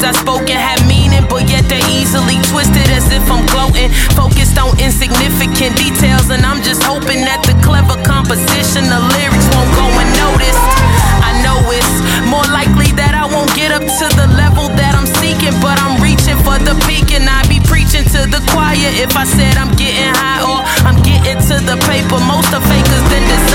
words I spoken have meaning, but yet they're easily twisted as if I'm gloating. Focused on insignificant details, and I'm just hoping that the clever composition the lyrics won't go unnoticed. I know it's more likely that I won't get up to the level that I'm seeking, but I'm reaching for the peak, and I'd be preaching to the choir if I said I'm getting high or I'm getting to the paper. Most of fakers then desire.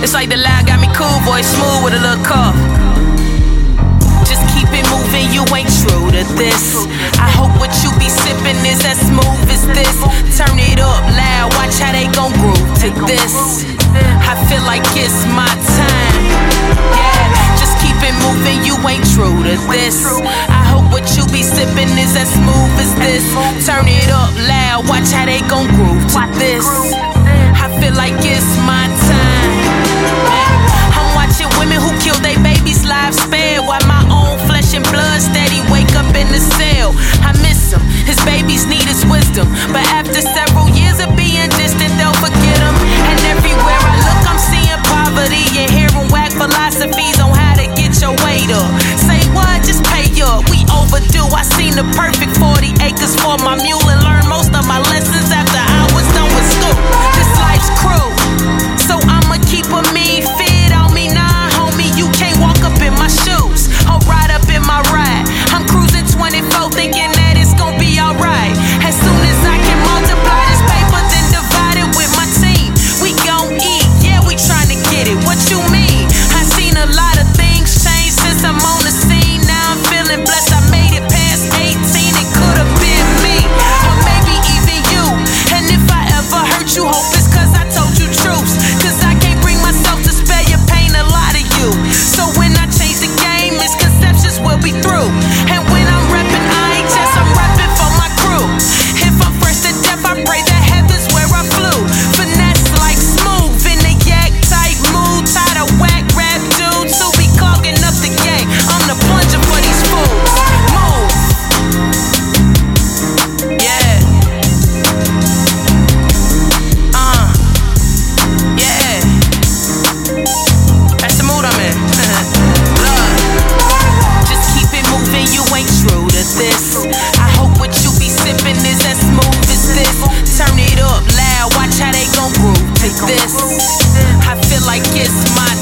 It's like the lie got me cool, boy, smooth with a little cough. Just keep it moving, you ain't true to this. I hope what you be sipping is as smooth as this. Turn it up loud, watch how they gon' groove to this. I feel like it's my time. Yeah, just keep it moving, you ain't true to this. I hope what you be sipping is as smooth as this. Turn it up loud, watch how they gon' groove to this. I feel like it's my all my music. kiss my